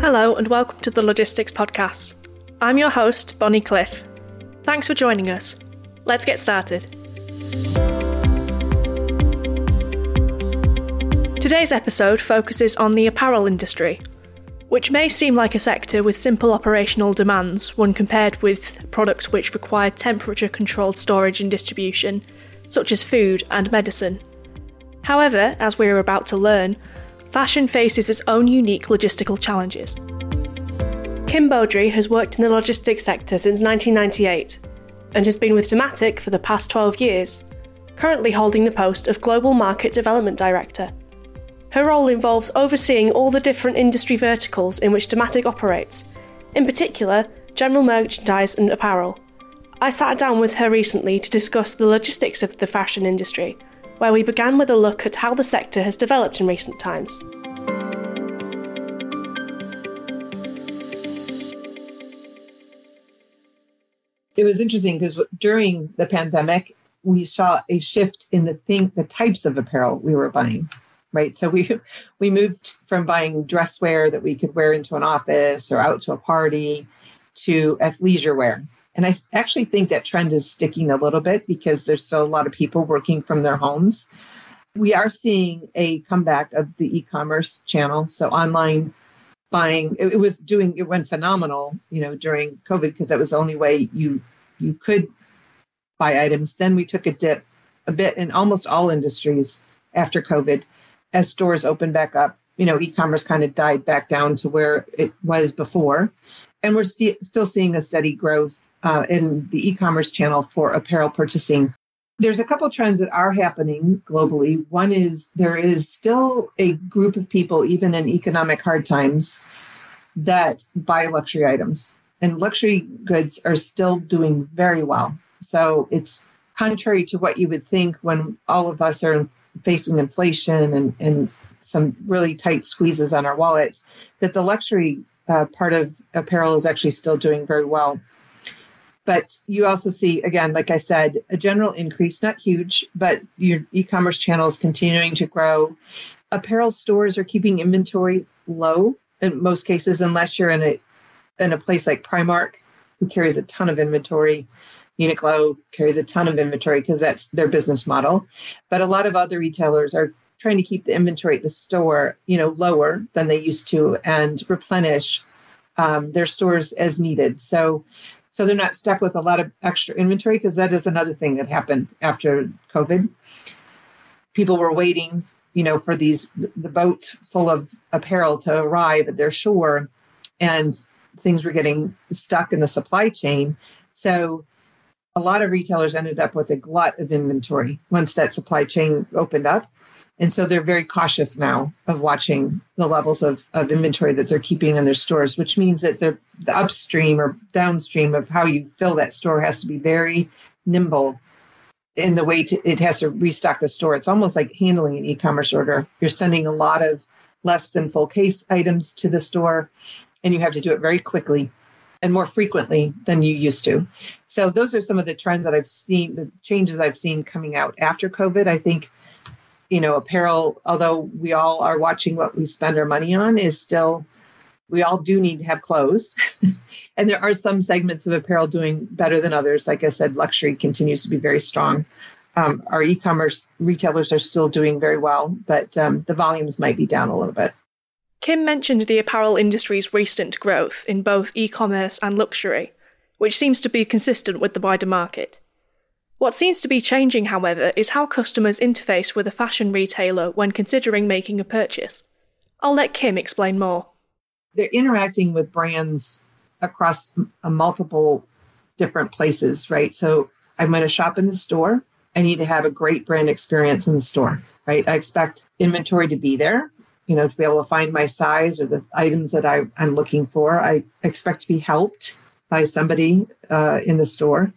Hello, and welcome to the Logistics Podcast. I'm your host, Bonnie Cliff. Thanks for joining us. Let's get started. Today's episode focuses on the apparel industry, which may seem like a sector with simple operational demands when compared with products which require temperature controlled storage and distribution, such as food and medicine. However, as we are about to learn, fashion faces its own unique logistical challenges. Kim Baudry has worked in the logistics sector since 1998 and has been with Dematic for the past 12 years, currently holding the post of Global Market Development Director. Her role involves overseeing all the different industry verticals in which Dematic operates, in particular, general merchandise and apparel. I sat down with her recently to discuss the logistics of the fashion industry, where we began with a look at how the sector has developed in recent times. It was interesting because during the pandemic, we saw a shift in the thing, the types of apparel we were buying right? So we we moved from buying dress wear that we could wear into an office or out to a party to leisure wear. And I actually think that trend is sticking a little bit because there's still a lot of people working from their homes. We are seeing a comeback of the e-commerce channel. So online buying, it, it was doing, it went phenomenal, you know, during COVID because that was the only way you you could buy items. Then we took a dip a bit in almost all industries after COVID as stores opened back up, you know, e-commerce kind of died back down to where it was before, and we're st- still seeing a steady growth uh, in the e-commerce channel for apparel purchasing. There's a couple trends that are happening globally. One is there is still a group of people, even in economic hard times, that buy luxury items, and luxury goods are still doing very well. So it's contrary to what you would think when all of us are facing inflation and, and some really tight squeezes on our wallets, that the luxury uh, part of apparel is actually still doing very well. But you also see, again, like I said, a general increase, not huge, but your e commerce channels continuing to grow. Apparel stores are keeping inventory low in most cases, unless you're in a in a place like Primark, who carries a ton of inventory. Uniqlo carries a ton of inventory because that's their business model. But a lot of other retailers are trying to keep the inventory at the store, you know, lower than they used to and replenish um, their stores as needed. So, so they're not stuck with a lot of extra inventory because that is another thing that happened after COVID. People were waiting, you know, for these the boats full of apparel to arrive at their shore, and things were getting stuck in the supply chain. So a lot of retailers ended up with a glut of inventory once that supply chain opened up. And so they're very cautious now of watching the levels of, of inventory that they're keeping in their stores, which means that the upstream or downstream of how you fill that store has to be very nimble in the way to, it has to restock the store. It's almost like handling an e commerce order. You're sending a lot of less than full case items to the store, and you have to do it very quickly and more frequently than you used to. So those are some of the trends that I've seen, the changes I've seen coming out after COVID. I think, you know, apparel, although we all are watching what we spend our money on, is still we all do need to have clothes. and there are some segments of apparel doing better than others. Like I said, luxury continues to be very strong. Um, our e-commerce retailers are still doing very well, but um, the volumes might be down a little bit. Kim mentioned the apparel industry's recent growth in both e commerce and luxury, which seems to be consistent with the wider market. What seems to be changing, however, is how customers interface with a fashion retailer when considering making a purchase. I'll let Kim explain more. They're interacting with brands across multiple different places, right? So I'm going to shop in the store. I need to have a great brand experience in the store, right? I expect inventory to be there you know, to be able to find my size or the items that I, am looking for. I expect to be helped by somebody uh, in the store.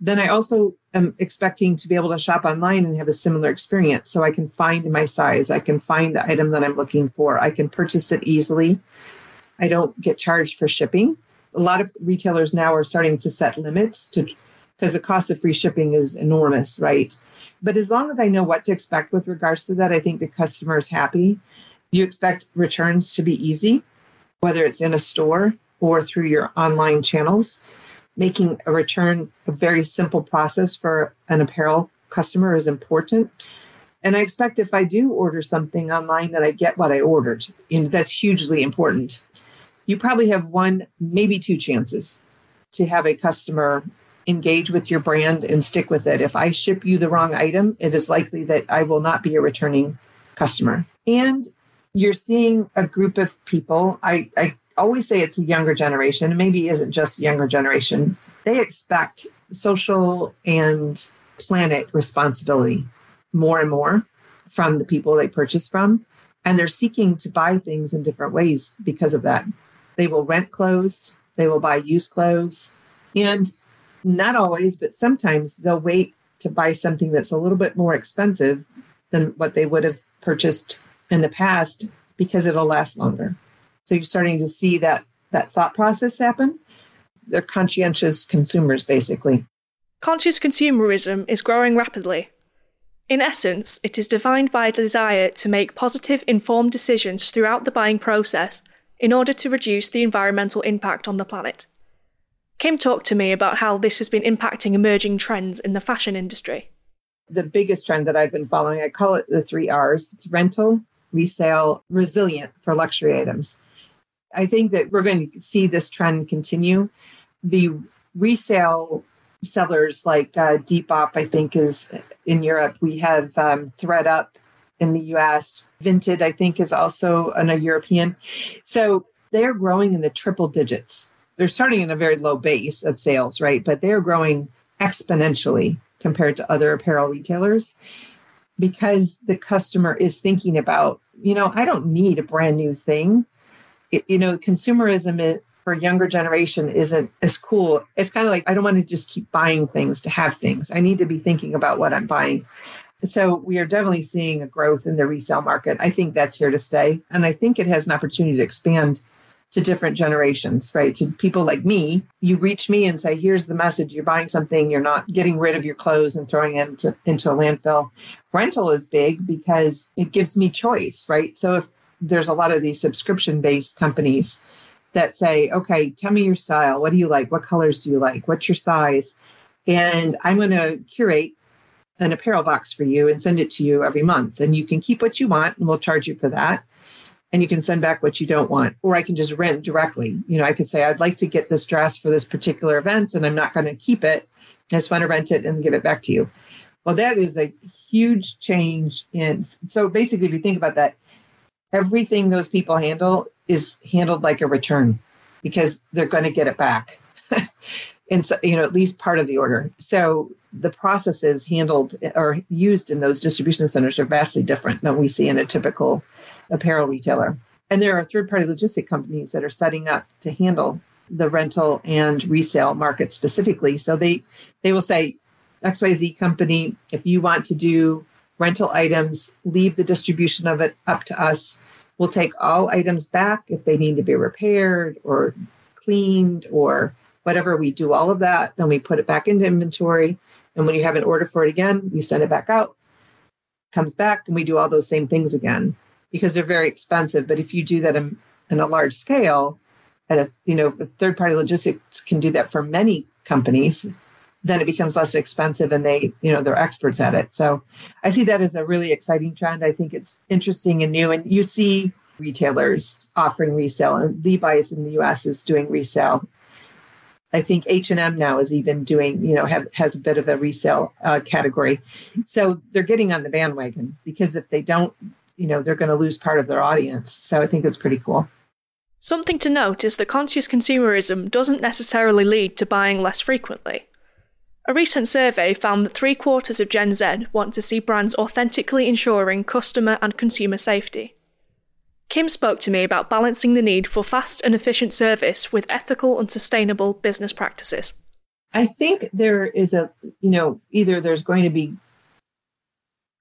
Then I also am expecting to be able to shop online and have a similar experience. So I can find my size, I can find the item that I'm looking for, I can purchase it easily. I don't get charged for shipping. A lot of retailers now are starting to set limits to because the cost of free shipping is enormous, right? But as long as I know what to expect with regards to that, I think the customer is happy. You expect returns to be easy, whether it's in a store or through your online channels. Making a return a very simple process for an apparel customer is important. And I expect if I do order something online that I get what I ordered. And that's hugely important. You probably have one, maybe two chances to have a customer engage with your brand and stick with it. If I ship you the wrong item, it is likely that I will not be a returning customer. And you're seeing a group of people. I, I always say it's a younger generation, maybe isn't just younger generation. They expect social and planet responsibility more and more from the people they purchase from. And they're seeking to buy things in different ways because of that. They will rent clothes, they will buy used clothes. And not always, but sometimes they'll wait to buy something that's a little bit more expensive than what they would have purchased in the past because it'll last longer. So you're starting to see that that thought process happen. They're conscientious consumers, basically. Conscious consumerism is growing rapidly. In essence, it is defined by a desire to make positive, informed decisions throughout the buying process in order to reduce the environmental impact on the planet. Kim talked to me about how this has been impacting emerging trends in the fashion industry. The biggest trend that I've been following, I call it the three R's it's rental, resale, resilient for luxury items. I think that we're going to see this trend continue. The resale sellers like uh, Depop, I think, is in Europe. We have um, ThredUp in the US. Vinted, I think, is also an, a European. So they're growing in the triple digits. They're starting in a very low base of sales, right? But they're growing exponentially compared to other apparel retailers because the customer is thinking about, you know, I don't need a brand new thing. It, you know, consumerism for younger generation isn't as cool. It's kind of like I don't want to just keep buying things to have things. I need to be thinking about what I'm buying. So we are definitely seeing a growth in the resale market. I think that's here to stay. And I think it has an opportunity to expand to different generations, right? To people like me, you reach me and say, here's the message. You're buying something, you're not getting rid of your clothes and throwing it into, into a landfill. Rental is big because it gives me choice, right? So if there's a lot of these subscription based companies that say, okay, tell me your style. What do you like? What colors do you like? What's your size? And I'm going to curate an apparel box for you and send it to you every month. And you can keep what you want and we'll charge you for that and you can send back what you don't want or i can just rent directly you know i could say i'd like to get this dress for this particular event and i'm not going to keep it i just want to rent it and give it back to you well that is a huge change in so basically if you think about that everything those people handle is handled like a return because they're going to get it back and so you know at least part of the order so the processes handled or used in those distribution centers are vastly different than we see in a typical apparel retailer. And there are third party logistic companies that are setting up to handle the rental and resale market specifically. So they they will say, XYZ company, if you want to do rental items, leave the distribution of it up to us. We'll take all items back if they need to be repaired or cleaned or whatever. We do all of that. Then we put it back into inventory. And when you have an order for it again, we send it back out, comes back, and we do all those same things again because they're very expensive. But if you do that in, in a large scale, and if you know third party logistics can do that for many companies, then it becomes less expensive and they you know they're experts at it. So I see that as a really exciting trend. I think it's interesting and new, and you see retailers offering resale, and Levi's in the U.S. is doing resale. I think H and M now is even doing, you know, have, has a bit of a resale uh, category. So they're getting on the bandwagon because if they don't you know they're going to lose part of their audience so i think it's pretty cool something to note is that conscious consumerism doesn't necessarily lead to buying less frequently a recent survey found that three quarters of Gen Z want to see brands authentically ensuring customer and consumer safety. Kim spoke to me about balancing the need for fast and efficient service with ethical and sustainable business practices. I think there is a, you know, either there's going to be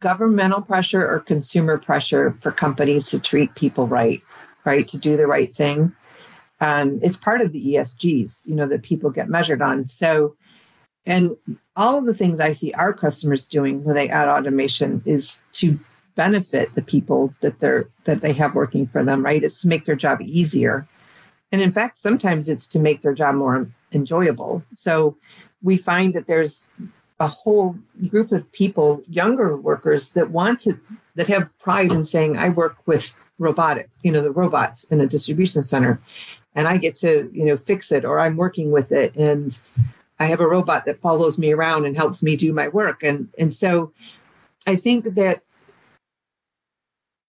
governmental pressure or consumer pressure for companies to treat people right, right, to do the right thing. Um, it's part of the ESGs, you know, that people get measured on. So And all of the things I see our customers doing when they add automation is to benefit the people that they're that they have working for them, right? It's to make their job easier. And in fact, sometimes it's to make their job more enjoyable. So we find that there's a whole group of people, younger workers that want to that have pride in saying, I work with robotic, you know, the robots in a distribution center and I get to, you know, fix it or I'm working with it and I have a robot that follows me around and helps me do my work. And and so I think that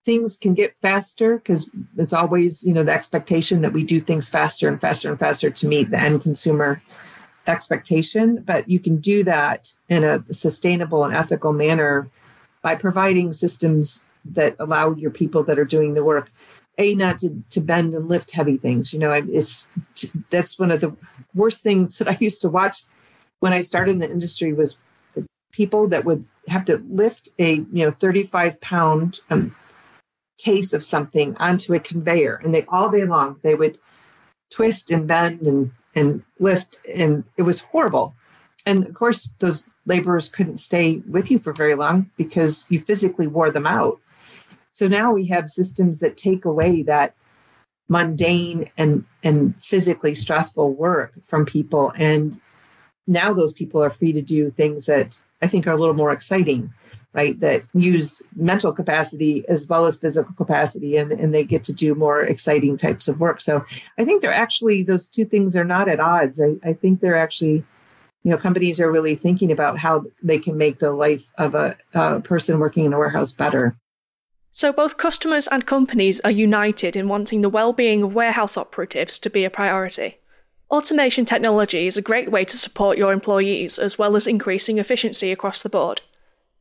things can get faster because it's always, you know, the expectation that we do things faster and faster and faster to meet the end consumer expectation. But you can do that in a sustainable and ethical manner by providing systems that allow your people that are doing the work a not to, to bend and lift heavy things you know it's that's one of the worst things that i used to watch when i started in the industry was people that would have to lift a you know 35 pound um, case of something onto a conveyor and they all day long they would twist and bend and and lift and it was horrible. And of course those laborers couldn't stay with you for very long because you physically wore them out so now we have systems that take away that mundane and and physically stressful work from people. And now those people are free to do things that i think are a little more exciting right? That use mental capacity as well as physical capacity and, and they get to do more exciting types of work. So i think they're actually those two things are not at odds. I, I think they're actually you know companies are really thinking about how they can make the life of a, a person working in a warehouse better so both customers and companies are united in wanting the well-being of warehouse operatives to be a priority. Automation technology is a great way to support your employees as well as increasing efficiency across the board.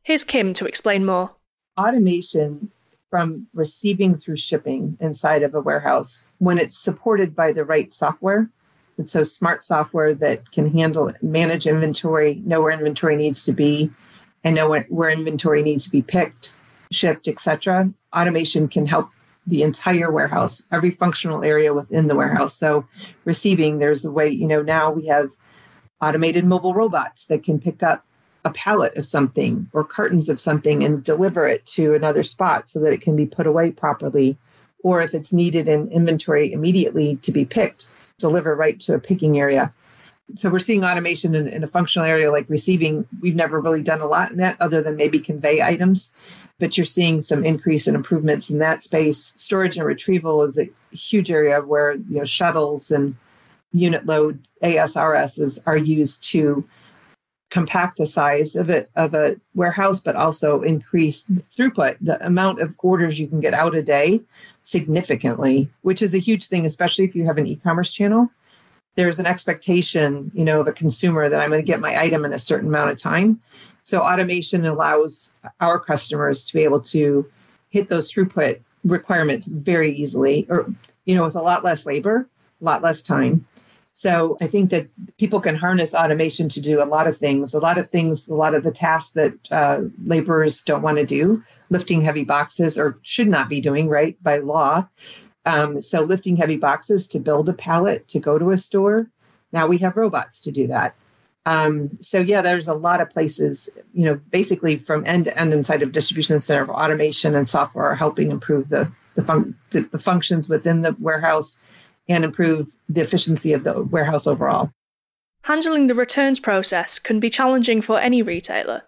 Here's Kim to explain more. Automation from receiving through shipping inside of a warehouse, when it's supported by the right software, and so smart software that can handle manage inventory, know where inventory needs to be, and know where inventory needs to be picked, shipped, etc. Automation can help the entire warehouse, every functional area within the warehouse. So receiving, there's a way, you know, now we have automated mobile robots that can pick up a pallet of something or cartons of something and deliver it to another spot so that it can be put away properly. Or if it's needed in inventory immediately to be picked, deliver right to a picking area. So we're seeing automation in, in a functional area like receiving. We've never really done a lot in that other than maybe convey items but you're seeing some increase in improvements in that space. Storage and retrieval is a huge area where you know shuttles and unit load ASRSs are used to compact the size of it of a warehouse, but also increase the throughput, the amount of orders you can get out a day significantly, which is a huge thing, especially if you have an e-commerce channel. There's an expectation, you know, of a consumer that I'm going to get my item in a certain amount of time. So automation allows our customers to be able to hit those throughput requirements very easily, or you know, with a lot less labor, a lot less time. So I think that people can harness automation to do a lot of things, a lot of things, a lot of the tasks that uh, laborers don't want to do, lifting heavy boxes or should not be doing, right, by law. Um, so lifting heavy boxes to build a pallet to go to a store. Now we have robots to do that. Um, so yeah, there's a lot of places, you know, basically from end to end inside of distribution center of automation and software are helping improve the the, fun- the, the functions within the warehouse and improve the efficiency of the warehouse overall. Handling the returns process can be challenging for any retailer,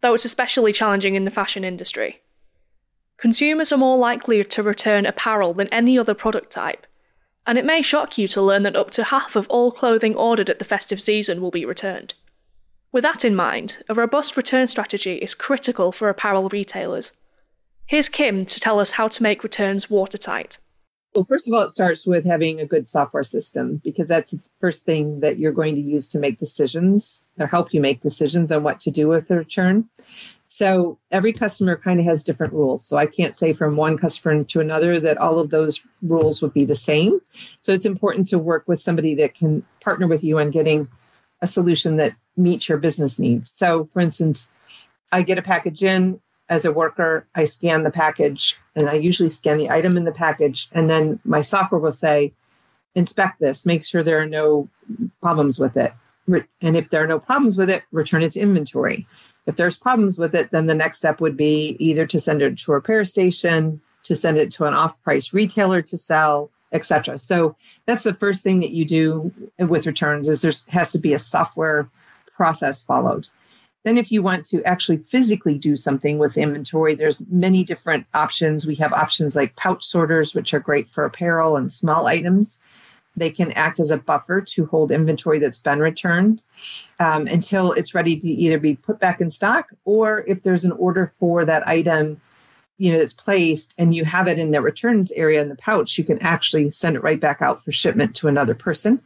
though it's especially challenging in the fashion industry. Consumers are more likely to return apparel than any other product type, and it may shock you to learn that up to half of all clothing ordered at the festive season will be returned. With that in mind, a robust return strategy is critical for apparel retailers. Here's Kim to tell us how to make returns watertight. Well, first of all, it starts with having a good software system because that's the first thing that you're going to use to make decisions or help you make decisions on what to do with the return. So every customer kind of has different rules. So I can't say from one customer to another that all of those rules would be the same. So it's important to work with somebody that can partner with you on getting a solution that meets your business needs. So for instance, I get a package in as a worker, I scan the package and I usually scan the item in the package and then my software will say inspect this, make sure there are no problems with it. and if there are no problems with it, return it to inventory. If there's problems with it, then the next step would be either to send it to a repair station, to send it to an off-price retailer to sell, etc. So that's the first thing that you do with returns is there has to be a software process followed. Then if you want to actually physically do something with inventory, there's many different options. We have options like pouch sorters, which are great for apparel and small items. They can act as a buffer to hold inventory that's been returned um, until it's ready to either be put back in stock or if there's an order for that item you know that's placed and you have it in the returns area in the pouch you can actually send it right back out for shipment to another person.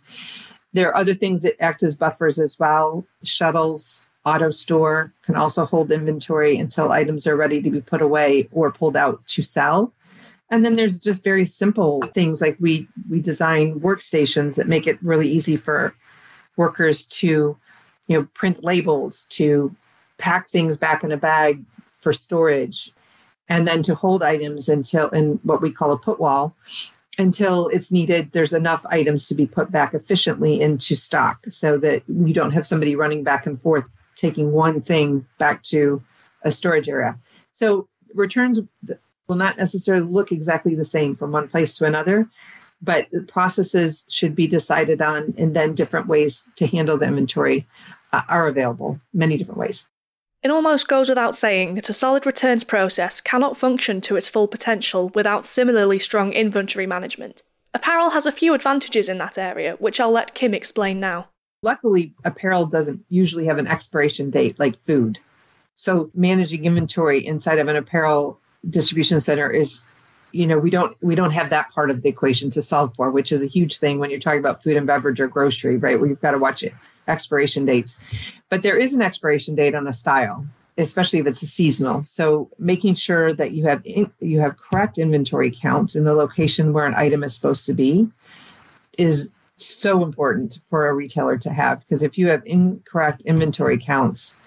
There are other things that act as buffers as well. Shuttles AutoStore can also hold inventory until items are ready to be put away or pulled out to sell and then there's just very simple things like we we design workstations that make it really easy for workers to, you know, print labels, to pack things back in a bag for storage, and then to hold items until in what we call a put wall until it's needed there's enough items to be put back efficiently into stock so that you don't have somebody running back and forth taking one thing back to a storage area. So returns will not necessarily look exactly the same from one place to another, but the processes should be decided on, and then different ways to handle the inventory uh, are available, many different ways. It almost goes without saying that a solid returns process cannot function to its full potential without similarly strong inventory management. Apparel has a few advantages in that area, which I'll let Kim explain now. Luckily, apparel doesn't usually have an expiration date like food. So, managing inventory inside of an apparel distribution center is you know we don't we don't have that part of the equation to solve for which is a huge thing when you're talking about food and beverage or grocery right? Where you've got to watch it expiration dates. But there is an expiration date on a style especially if it's a seasonal. So making sure that you have in, you have correct inventory counts in the location where an item is supposed to be is so important for a retailer to have because if you have incorrect inventory counts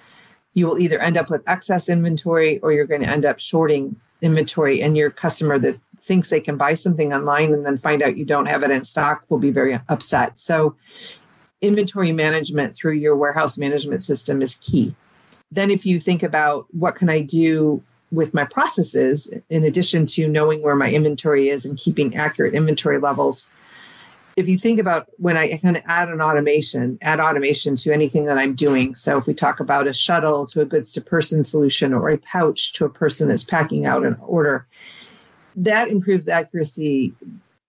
you will either end up with excess inventory or you're going to end up shorting inventory and your customer that thinks they can buy something online and then find out you don't have it in stock will be very upset. So, inventory management through your warehouse management system is key. Then, if you think about what can I do with my processes, in addition to knowing where my inventory is and keeping accurate inventory levels, if you think about when I kind of add an automation, add automation to anything that I'm doing. So if we talk about a shuttle to a goods to person solution or a pouch to a person that's packing out an order, that improves accuracy,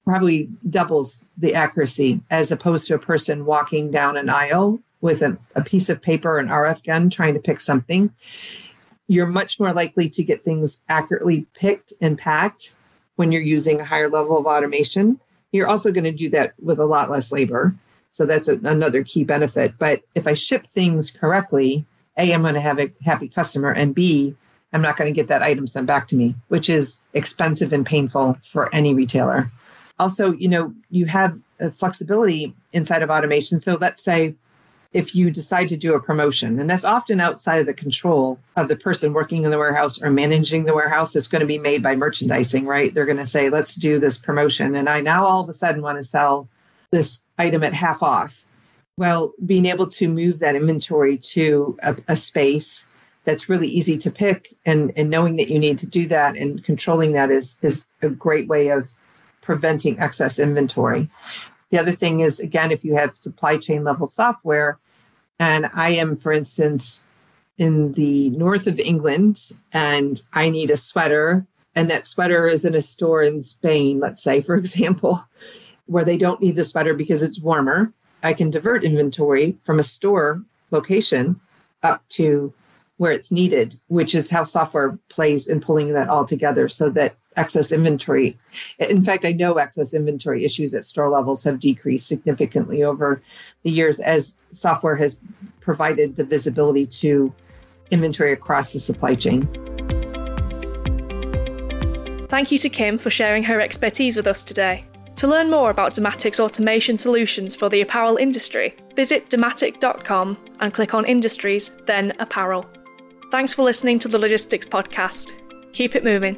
probably doubles the accuracy as opposed to a person walking down an aisle with a, a piece of paper, an RF gun, trying to pick something. You're much more likely to get things accurately picked and packed when you're using a higher level of automation you're also going to do that with a lot less labor. So that's a, another key benefit. But if I ship things correctly, A, I'm going to have a happy customer, and B, I'm not going to get that item sent back to me, which is expensive and painful for any retailer. Also, you know, you have uh, flexibility inside of automation. So let's say if you decide to do a promotion. And that's often outside of the control of the person working in the warehouse or managing the warehouse. It's going to be made by merchandising, right? They're going to say, let's do this promotion. And I now all of a sudden want to sell this item at half off. Well, being able to move that inventory to a, a space that's really easy to pick and, and knowing that you need to do that and controlling that is, is a great way of preventing excess inventory. The other thing is, again, if you have supply chain level software, and I am, for instance, in the north of England and I need a sweater, and that sweater is in a store in Spain, let's say, for example, where they don't need the sweater because it's warmer, I can divert inventory from a store location up to where it's needed, which is how software plays in pulling that all together so that excess inventory. In fact, I know excess inventory issues at store levels have decreased significantly over the years as software has provided the visibility to inventory across the supply chain. Thank you to Kim for sharing her expertise with us today. To learn more about Dematic's automation solutions for the apparel industry, visit dematic.com and click on Industries, then Apparel. Thanks for listening to the Logistics Podcast. Keep it moving.